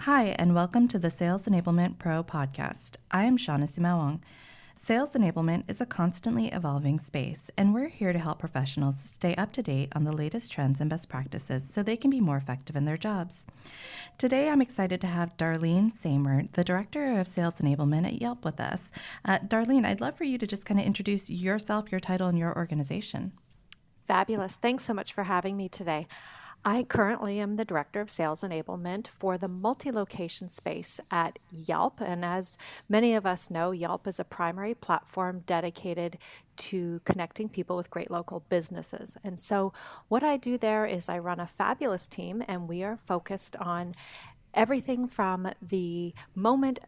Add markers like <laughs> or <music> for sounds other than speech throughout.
Hi, and welcome to the Sales Enablement Pro podcast. I am Shawnna Sumaoang. Sales enablement is a constantly evolving space, and we're here to help professionals stay up to date on the latest trends and best practices so they can be more effective in their jobs. Today, I'm excited to have Darlene Samer, the Director of Sales Enablement at Yelp, with us. Uh, Darlene, I'd love for you to just kind of introduce yourself, your title, and your organization. Fabulous. Thanks so much for having me today. I currently am the Director of Sales Enablement for the multi location space at Yelp. And as many of us know, Yelp is a primary platform dedicated to connecting people with great local businesses. And so, what I do there is I run a fabulous team, and we are focused on everything from the moment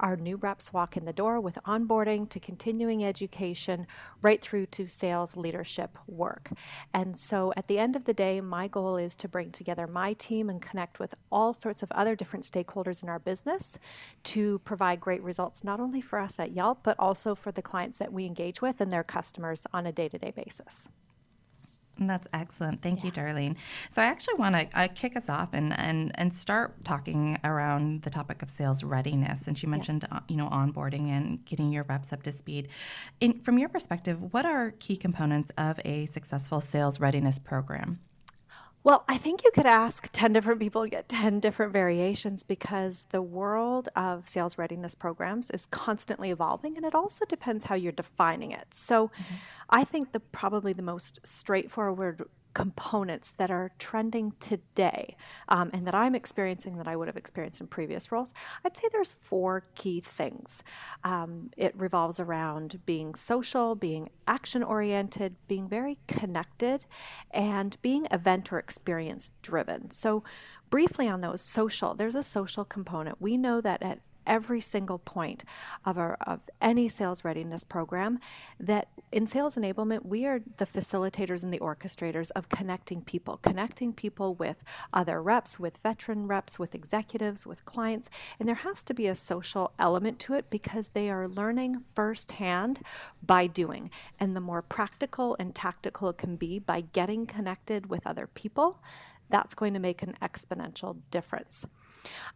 our new reps walk in the door with onboarding to continuing education, right through to sales leadership work. And so at the end of the day, my goal is to bring together my team and connect with all sorts of other different stakeholders in our business to provide great results, not only for us at Yelp, but also for the clients that we engage with and their customers on a day to day basis. That's excellent. Thank yeah. you, Darlene. So I actually want to uh, kick us off and, and and start talking around the topic of sales readiness. Since you mentioned yeah. uh, you know onboarding and getting your reps up to speed, In, from your perspective, what are key components of a successful sales readiness program? Well, I think you could ask 10 different people and get 10 different variations because the world of sales readiness programs is constantly evolving and it also depends how you're defining it. So mm-hmm. I think the probably the most straightforward components that are trending today um, and that I'm experiencing that I would have experienced in previous roles, I'd say there's four key things. Um, it revolves around being social, being action oriented, being very connected, and being event or experience driven. So, briefly on those social, there's a social component. We know that at every single point of our of any sales readiness program that in sales enablement we are the facilitators and the orchestrators of connecting people connecting people with other reps with veteran reps with executives with clients. And there has to be a social element to it because they are learning firsthand by doing. And the more practical and tactical it can be by getting connected with other people that's going to make an exponential difference.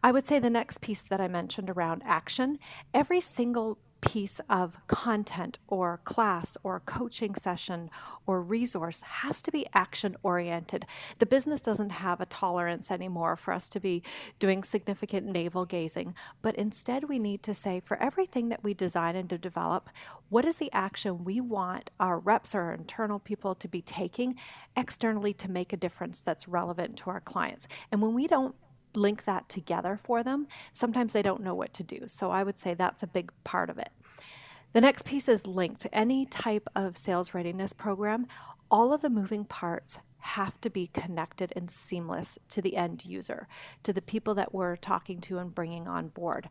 I would say the next piece that I mentioned around action, every single piece of content or class or coaching session or resource has to be action oriented. The business doesn't have a tolerance anymore for us to be doing significant navel gazing, but instead we need to say for everything that we design and to develop, what is the action we want our reps or our internal people to be taking externally to make a difference that's relevant to our clients? And when we don't link that together for them, sometimes they don't know what to do. So I would say that's a big part of it. The next piece is linked. Any type of sales readiness program, all of the moving parts have to be connected and seamless to the end user, to the people that we're talking to and bringing on board.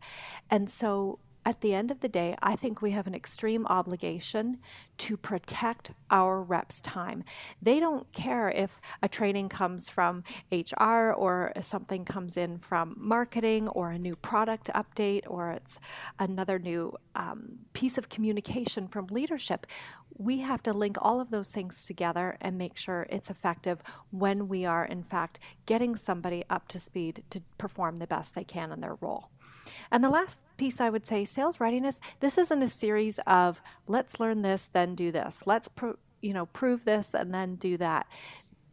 And so at the end of the day, I think we have an extreme obligation to protect our reps' time. They don't care if a training comes from HR or something comes in from marketing or a new product update or it's another new um, piece of communication from leadership. We have to link all of those things together and make sure it's effective when we are, in fact, getting somebody up to speed to perform the best they can in their role. And the last piece I would say sales readiness. This isn't a series of let's learn this then do this. Let's you know prove this and then do that.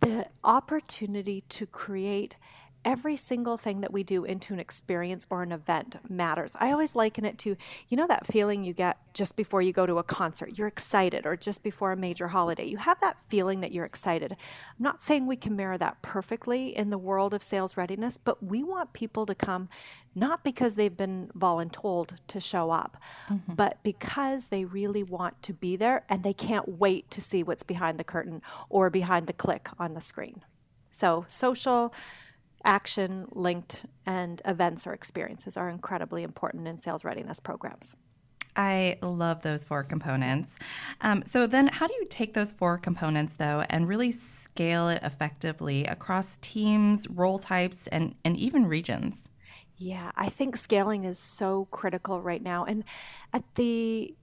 The opportunity to create every single thing that we do into an experience or an event matters. I always liken it to, you know, that feeling you get just before you go to a concert. You're excited, or just before a major holiday. You have that feeling that you're excited. I'm not saying we can mirror that perfectly in the world of sales readiness, but we want people to come not because they've been voluntold to show up, mm-hmm. but because they really want to be there and they can't wait to see what's behind the curtain or behind the click on the screen. So, social, action linked and events or experiences are incredibly important in sales readiness programs. I love those four components. Um, so, then how do you take those four components, though, and really scale it effectively across teams, role types, and, and even regions? Yeah, I think scaling is so critical right now. And at the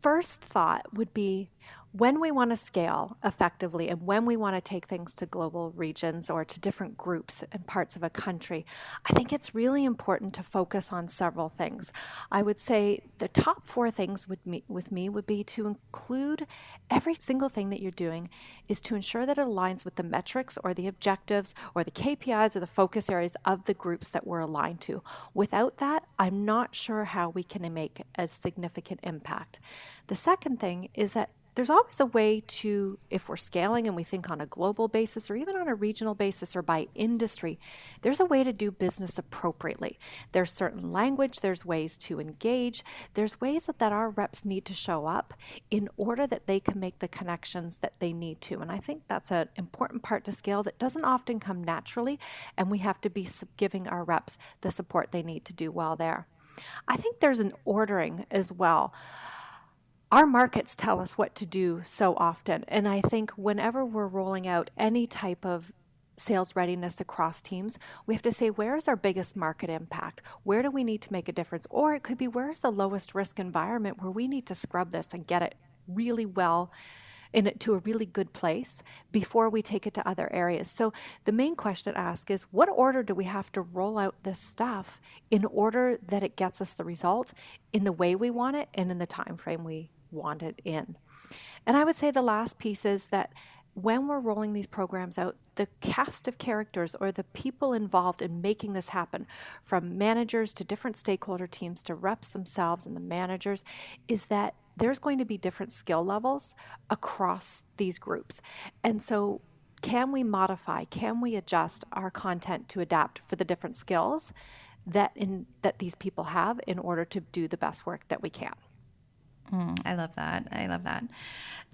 first thought would be when we want to scale effectively and when we want to take things to global regions or to different groups and parts of a country, I think it's really important to focus on several things. I would say the top four things with me, with me would be to include every single thing that you're doing is to ensure that it aligns with the metrics or the objectives or the KPIs or the focus areas of the groups that we're aligned to. Without that, I'm not sure how we can make a significant impact. The second thing is that there's always a way to, if we're scaling and we think on a global basis or even on a regional basis or by industry, there's a way to do business appropriately. There's certain language, there's ways to engage, there's ways that, that our reps need to show up in order that they can make the connections that they need to. And I think that's an important part to scale that doesn't often come naturally, and we have to be giving our reps the support they need to do well there. I think there's an ordering as well our markets tell us what to do so often. And I think whenever we're rolling out any type of sales readiness across teams, we have to say, where is our biggest market impact? Where do we need to make a difference? Or it could be, where's the lowest risk environment where we need to scrub this and get it really well in it to a really good place before we take it to other areas. So the main question to ask is what order do we have to roll out this stuff in order that it gets us the result in the way we want it and in the time frame we wanted in. And I would say the last piece is that when we're rolling these programs out, the cast of characters or the people involved in making this happen, from managers to different stakeholder teams to reps themselves and the managers, is that there's going to be different skill levels across these groups. And so, can we modify, can we adjust our content to adapt for the different skills that in that these people have in order to do the best work that we can? Mm, I love that. I love that.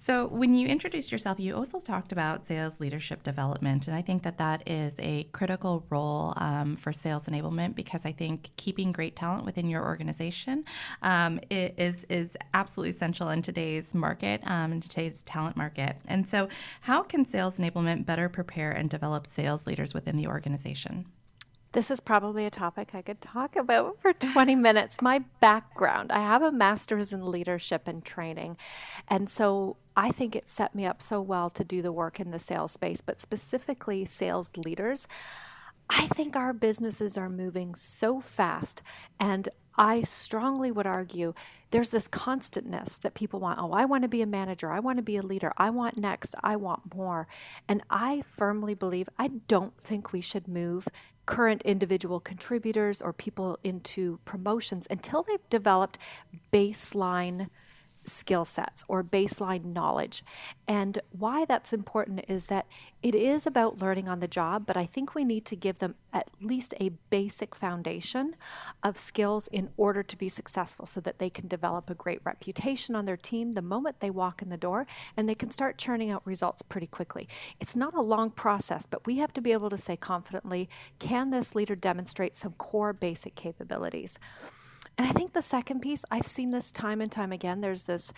So, when you introduced yourself, you also talked about sales leadership development. And I think that that is a critical role um, for sales enablement because I think keeping great talent within your organization um, is, is absolutely essential in today's market, um, in today's talent market. And so, how can sales enablement better prepare and develop sales leaders within the organization? This is probably a topic I could talk about for <laughs> 20 minutes. My background I have a master's in leadership and training. And so I think it set me up so well to do the work in the sales space, but specifically sales leaders. I think our businesses are moving so fast, and I strongly would argue there's this constantness that people want. Oh, I want to be a manager. I want to be a leader. I want next. I want more. And I firmly believe I don't think we should move current individual contributors or people into promotions until they've developed baseline skill sets or baseline knowledge. And why that's important is that it is about learning on the job, but I think we need to give them at least a basic foundation of skills in order to be successful so that they can develop a great reputation on their team the moment they walk in the door and they can start churning out results pretty quickly. It's not a long process, but we have to be able to say confidently can this leader demonstrate some core basic capabilities? And I think the second piece, I've seen this time and time again. There's this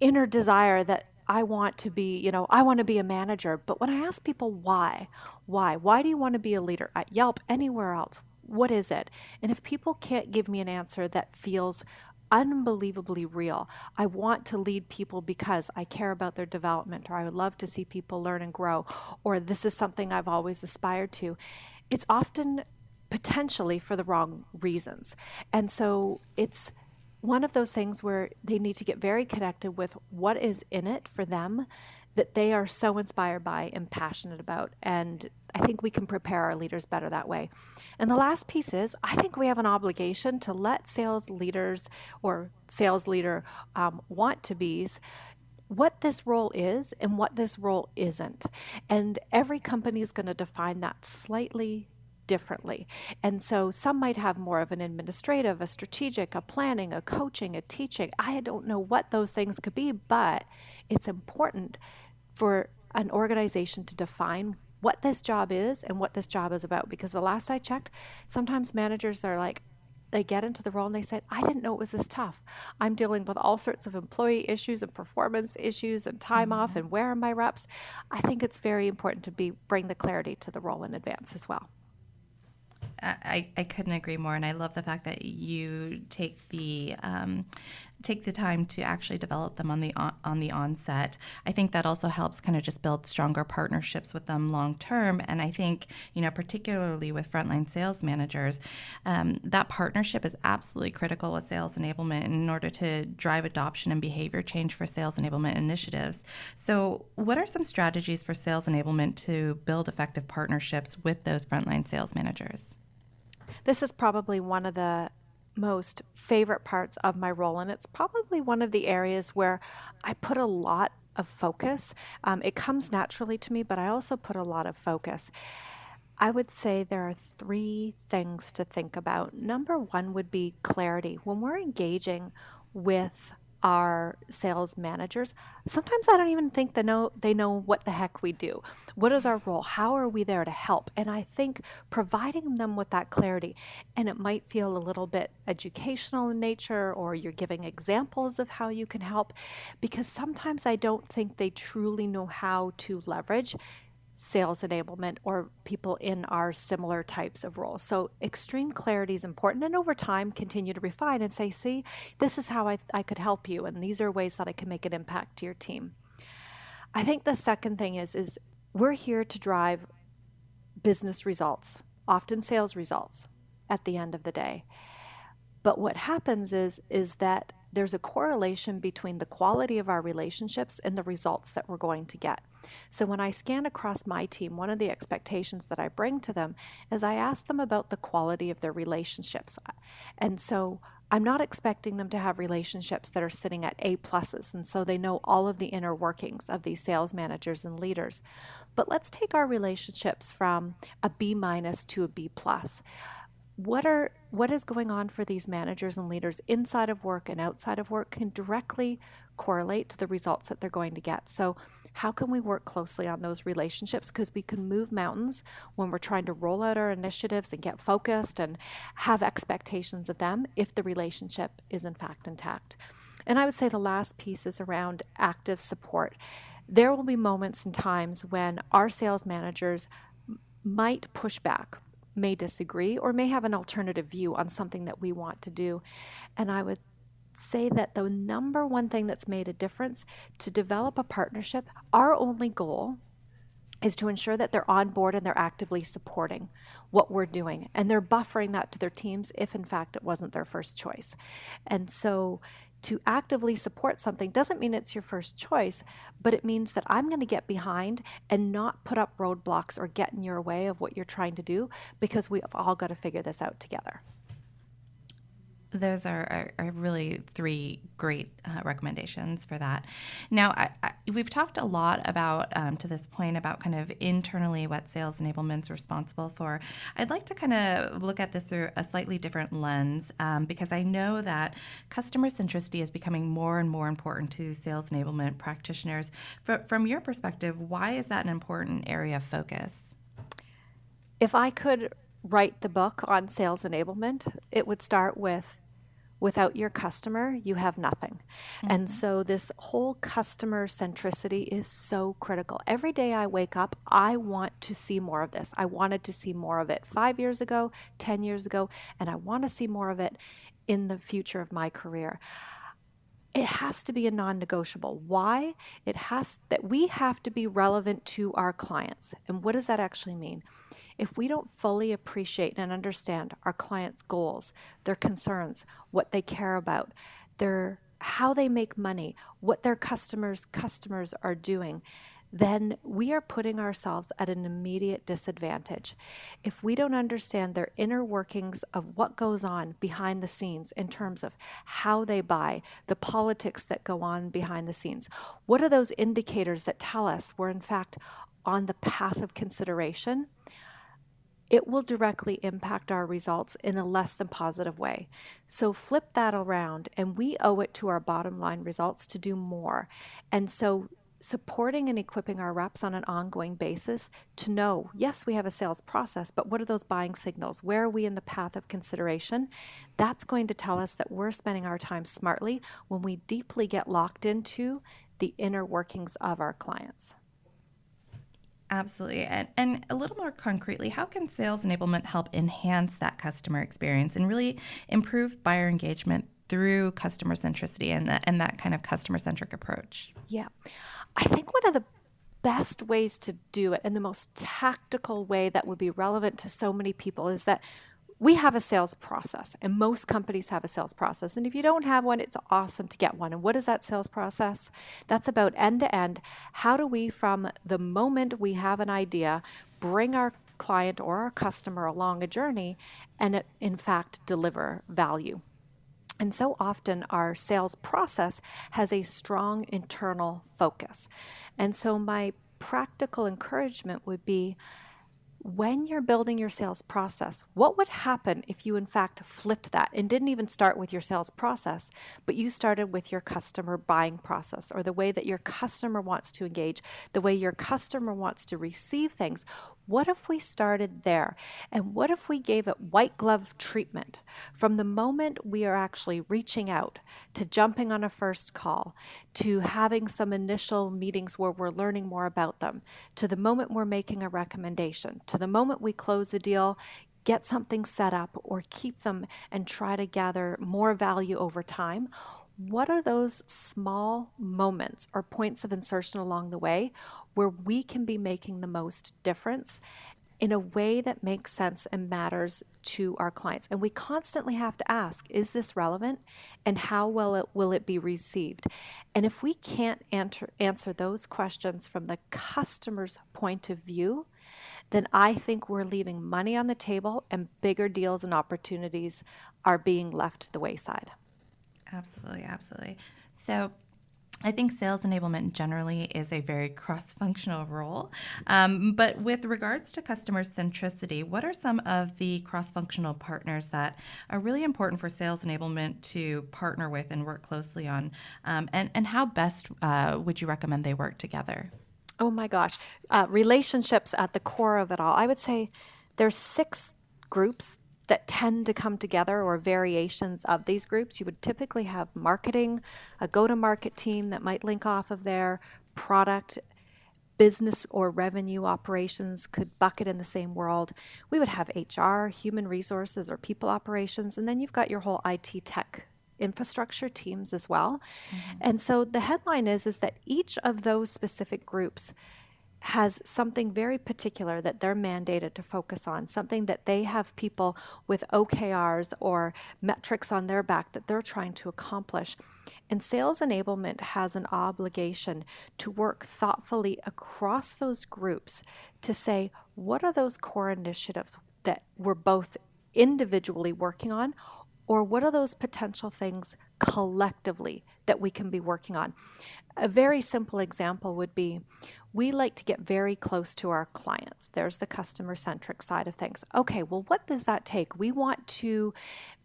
inner desire that I want to be, you know, I want to be a manager. But when I ask people why, why, why do you want to be a leader at Yelp, anywhere else? What is it? And if people can't give me an answer that feels unbelievably real. I want to lead people because I care about their development, or I would love to see people learn and grow, or this is something I've always aspired to. It's often potentially for the wrong reasons. And so it's one of those things where they need to get very connected with what is in it for them that they are so inspired by and passionate about. And I think we can prepare our leaders better that way. And the last piece is I think we have an obligation to let sales leaders or sales leader um, want to be's what this role is and what this role isn't. And every company is going to define that slightly differently. And so some might have more of an administrative, a strategic, a planning, a coaching, a teaching. I don't know what those things could be, but it's important for an organization to define what this job is and what this job is about. Because the last I checked, sometimes managers are like, they get into the role and they said, I didn't know it was this tough. I'm dealing with all sorts of employee issues and performance issues and time mm-hmm. off and where are my reps. I think it's very important to be bring the clarity to the role in advance as well. I, I couldn't agree more, and I love the fact that you take the um, take the time to actually develop them on the on, the onset. I think that also helps kind of just build stronger partnerships with them long term. And I think, you know, particularly with frontline sales managers, um, that partnership is absolutely critical with sales enablement in order to drive adoption and behavior change for sales enablement initiatives. So, what are some strategies for sales enablement to build effective partnerships with those frontline sales managers? This is probably one of the most favorite parts of my role, and it's probably one of the areas where I put a lot of focus. Um, it comes naturally to me, but I also put a lot of focus. I would say there are three things to think about. Number one would be clarity. When we're engaging with our sales managers, sometimes I don't even think they know they know what the heck we do. What is our role? How are we there to help? And I think providing them with that clarity, and it might feel a little bit educational in nature, or you're giving examples of how you can help, because sometimes I don't think they truly know how to leverage sales enablement or people in our similar types of roles. So, extreme clarity is important. And over time, continue to refine and say, see, this is how I, I could help you. And these are ways that I can make an impact to your team. I think the second thing is, is we're here to drive business results, often sales results at the end of the day. But what happens is, is that there's a correlation between the quality of our relationships and the results that we're going to get. So when I scan across my team, one of the expectations that I bring to them is I ask them about the quality of their relationships. And so I'm not expecting them to have relationships that are sitting at A pluses, and so they know all of the inner workings of these sales managers and leaders. But let's take our relationships from a B minus to a B plus what are what is going on for these managers and leaders inside of work and outside of work can directly correlate to the results that they're going to get. So, how can we work closely on those relationships because we can move mountains when we're trying to roll out our initiatives and get focused and have expectations of them if the relationship is in fact intact. And I would say the last piece is around active support. There will be moments and times when our sales managers might push back may disagree or may have an alternative view on something that we want to do. And I would say that the number one thing that's made a difference to develop a partnership, our only goal is to ensure that they're on board and they're actively supporting what we're doing and they're buffering that to their teams if in fact it wasn't their first choice. And so to actively support something doesn't mean it's your first choice, but it means that I'm going to get behind and not put up roadblocks or get in your way of what you're trying to do because we've all got to figure this out together. Those are, are, are, really three great uh, recommendations for that. Now, I, I, we've talked a lot about, um, to this point, about kind of internally what sales enablement's responsible for. I'd like to kind of look at this through a slightly different lens um, because I know that customer centricity is becoming more and more important to sales enablement practitioners. F- from your perspective, why is that an important area of focus? If I could write the book on sales enablement, it would start with without your customer, you have nothing. Mm-hmm. And so, this whole customer centricity is so critical. Every day I wake up, I want to see more of this. I wanted to see more of it five years ago, 10 years ago, and I want to see more of it in the future of my career it has to be a non-negotiable why it has that we have to be relevant to our clients and what does that actually mean if we don't fully appreciate and understand our clients' goals, their concerns, what they care about, their how they make money, what their customers customers are doing, then we are putting ourselves at an immediate disadvantage. If we don't understand their inner workings of what goes on behind the scenes in terms of how they buy, the politics that go on behind the scenes, what are those indicators that tell us we're in fact on the path of consideration? It will directly impact our results in a less than positive way. So flip that around, and we owe it to our bottom line results to do more. And so supporting and equipping our reps on an ongoing basis to know yes, we have a sales process, but what are those buying signals? Where are we in the path of consideration? That's going to tell us that we're spending our time smartly when we deeply get locked into the inner workings of our clients. Absolutely. And, and a little more concretely, how can sales enablement help enhance that customer experience and really improve buyer engagement through customer centricity and that, and that kind of customer centric approach? Yeah. I think one of the best ways to do it and the most tactical way that would be relevant to so many people is that we have a sales process, and most companies have a sales process. And if you don't have one, it's awesome to get one. And what is that sales process? That's about end to end. How do we, from the moment we have an idea, bring our client or our customer along a journey and, in fact, deliver value? And so often our sales process has a strong internal focus. And so my practical encouragement would be when you're building your sales process, what would happen if you, in fact, flipped that and didn't even start with your sales process, but you started with your customer buying process or the way that your customer wants to engage, the way your customer wants to receive things? What if we started there? And what if we gave it white glove treatment from the moment we are actually reaching out to jumping on a first call to having some initial meetings where we're learning more about them to the moment we're making a recommendation to the moment we close the deal? Get something set up or keep them and try to gather more value over time what are those small moments or points of insertion along the way where we can be making the most difference in a way that makes sense and matters to our clients. And we constantly have to ask, is this relevant and how well it will it be received? And if we can't answer answer those questions from the customer's point of view, then I think we're leaving money on the table and bigger deals and opportunities are being left to the wayside. Absolutely, absolutely. So I think sales enablement generally is a very cross functional role. Um, but with regards to customer centricity, what are some of the cross functional partners that are really important for sales enablement to partner with and work closely on? Um, and, and how best uh, would you recommend they work together? Oh my gosh. Uh, relationships at the core of it all. I would say there's six groups that tend to come together or variations of these groups. You would typically have marketing, a go to market team that might link off of their product. Business or revenue operations could bucket in the same world. We would have HR, human resources, or people operations, and then you've got your whole IT tech infrastructure teams as well. Mm-hmm. And so the headline is is that each of those specific groups has something very particular that they're mandated to focus on, something that they have people with OKRs or metrics on their back that they're trying to accomplish. And sales enablement has an obligation to work thoughtfully across those groups to say, what are those core initiatives that we're both individually working on? Or what are those potential things collectively that we can be working on? A very simple example would be we like to get very close to our clients. There's the customer centric side of things. Okay, well, what does that take? We want to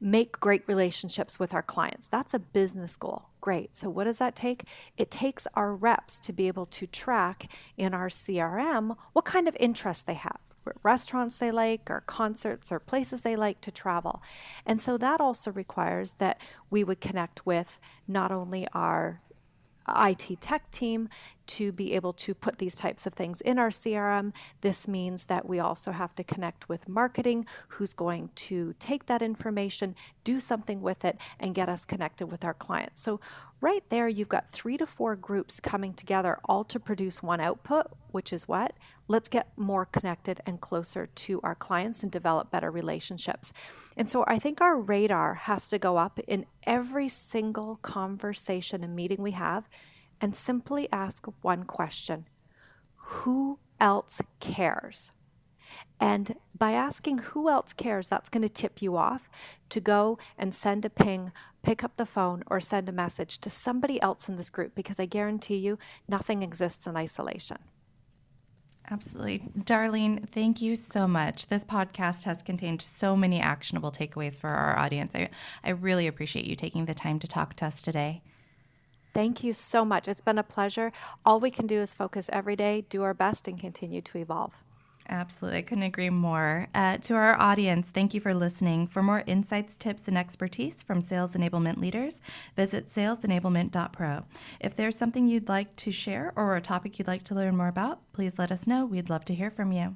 make great relationships with our clients. That's a business goal. Great. So, what does that take? It takes our reps to be able to track in our CRM what kind of interest they have what restaurants they like or concerts or places they like to travel. And so that also requires that we would connect with not only our IT tech team to be able to put these types of things in our CRM. This means that we also have to connect with marketing, who's going to take that information, do something with it, and get us connected with our clients. So, right there, you've got three to four groups coming together all to produce one output, which is what? Let's get more connected and closer to our clients and develop better relationships. And so, I think our radar has to go up in every single conversation and meeting we have and simply ask one question Who else cares? And by asking who else cares, that's going to tip you off to go and send a ping, pick up the phone, or send a message to somebody else in this group because I guarantee you nothing exists in isolation. Absolutely. Darlene, thank you so much. This podcast has contained so many actionable takeaways for our audience. I, I really appreciate you taking the time to talk to us today. Thank you so much. It's been a pleasure. All we can do is focus every day, do our best, and continue to evolve. Absolutely. I couldn't agree more. Uh, to our audience, thank you for listening. For more insights, tips, and expertise from sales enablement leaders, visit salesenablement.pro. If there's something you'd like to share or a topic you'd like to learn more about, please let us know. We'd love to hear from you.